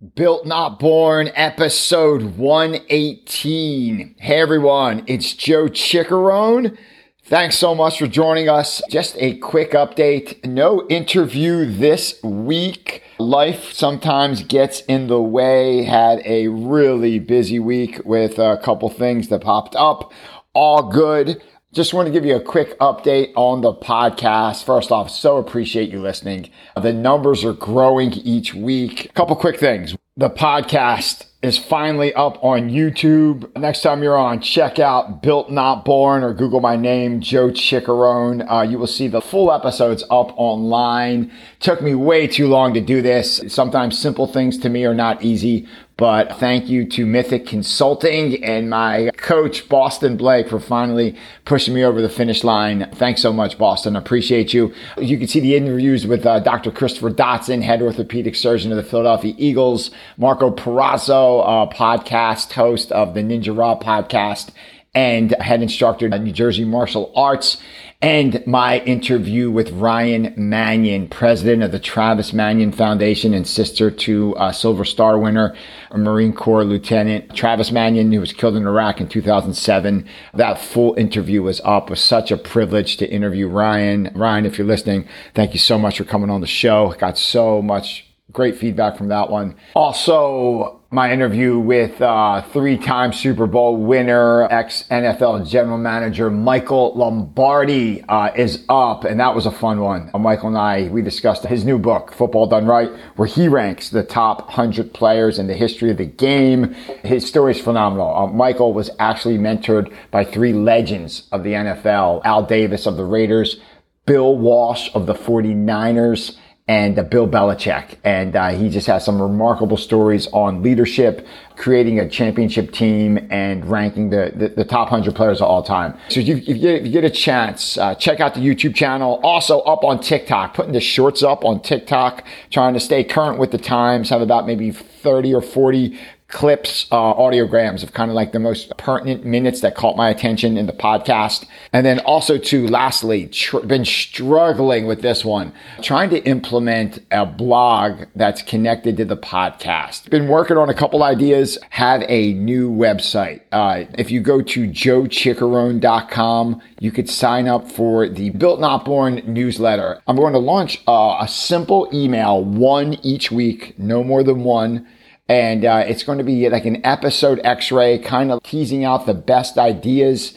Built Not Born, episode 118. Hey everyone, it's Joe Ciccarone. Thanks so much for joining us. Just a quick update. No interview this week. Life sometimes gets in the way. Had a really busy week with a couple things that popped up. All good. Just want to give you a quick update on the podcast. First off, so appreciate you listening. The numbers are growing each week. A couple quick things. The podcast is finally up on YouTube. Next time you're on, check out Built Not Born or Google my name, Joe Ciccarone. Uh, you will see the full episodes up online. Took me way too long to do this. Sometimes simple things to me are not easy, but thank you to Mythic Consulting and my coach, Boston Blake, for finally pushing me over the finish line. Thanks so much, Boston. I appreciate you. You can see the interviews with uh, Dr. Christopher Dodson, head orthopedic surgeon of the Philadelphia Eagles, Marco Perazzo, uh, podcast host of the Ninja Raw podcast, and head instructor at New Jersey Martial Arts and my interview with Ryan Manion, president of the Travis Manion Foundation and sister to uh, Silver Star winner, Marine Corps Lieutenant Travis Manion, who was killed in Iraq in 2007. That full interview was up. It was such a privilege to interview Ryan. Ryan, if you're listening, thank you so much for coming on the show. Got so much great feedback from that one. Also, my interview with uh, three-time Super Bowl winner, ex-NFL general manager Michael Lombardi uh, is up, and that was a fun one. Uh, Michael and I we discussed his new book, Football Done Right, where he ranks the top 100 players in the history of the game. His story is phenomenal. Uh, Michael was actually mentored by three legends of the NFL: Al Davis of the Raiders, Bill Walsh of the 49ers and uh, Bill Belichick. And uh, he just has some remarkable stories on leadership, creating a championship team, and ranking the, the, the top 100 players of all time. So if you, if you, if you get, a chance, uh, check out the YouTube channel. Also up on TikTok, putting the shorts up on TikTok, trying to stay current with the times, have about maybe 30 or 40 clips, uh, audiograms of kind of like the most pertinent minutes that caught my attention in the podcast. And then also to lastly, tr- been struggling with this one, trying to implement a blog that's connected to the podcast. Been working on a couple ideas, have a new website. Uh, if you go to joeciccarone.com, you could sign up for the Built Not Born newsletter. I'm going to launch uh, a simple email, one each week, no more than one and uh, it's going to be like an episode x-ray kind of teasing out the best ideas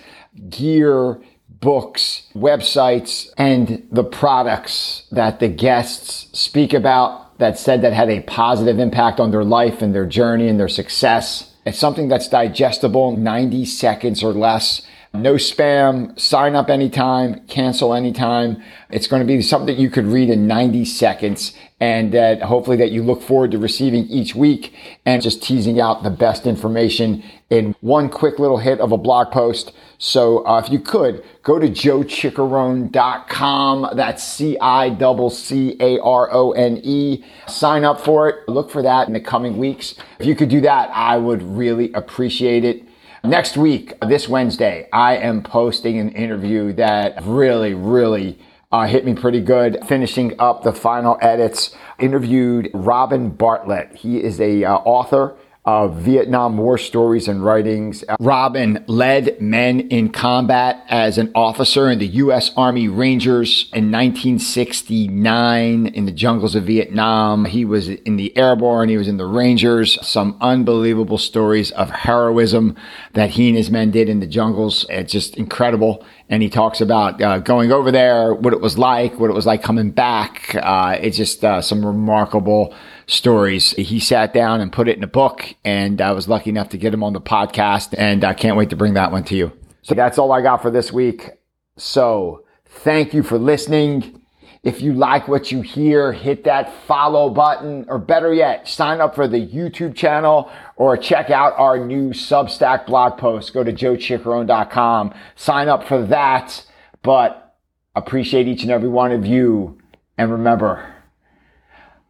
gear books websites and the products that the guests speak about that said that had a positive impact on their life and their journey and their success. It's something that's digestible 90 seconds or less no spam, sign up anytime, cancel anytime. It's going to be something you could read in 90 seconds and that hopefully that you look forward to receiving each week and just teasing out the best information in one quick little hit of a blog post. So uh, if you could go to joeciccarone.com. That's C-I-C-C-A-R-O-N-E. Sign up for it. Look for that in the coming weeks. If you could do that, I would really appreciate it. Next week, this Wednesday, I am posting an interview that really, really uh, hit me pretty good. Finishing up the final edits, interviewed Robin Bartlett. He is a uh, author of Vietnam War stories and writings. Robin led men in combat as an officer in the U.S. Army Rangers in 1969 in the jungles of Vietnam. He was in the airborne, he was in the Rangers. Some unbelievable stories of heroism that he and his men did in the jungles. It's just incredible. And he talks about uh, going over there, what it was like, what it was like coming back. Uh, it's just uh, some remarkable stories. He sat down and put it in a book, and I was lucky enough to get him on the podcast, and I can't wait to bring that one to you. So that's all I got for this week. So thank you for listening. If you like what you hear, hit that follow button, or better yet, sign up for the YouTube channel or check out our new Substack blog post. Go to joeciccarone.com, sign up for that. But appreciate each and every one of you. And remember,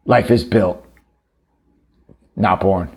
life is built not born.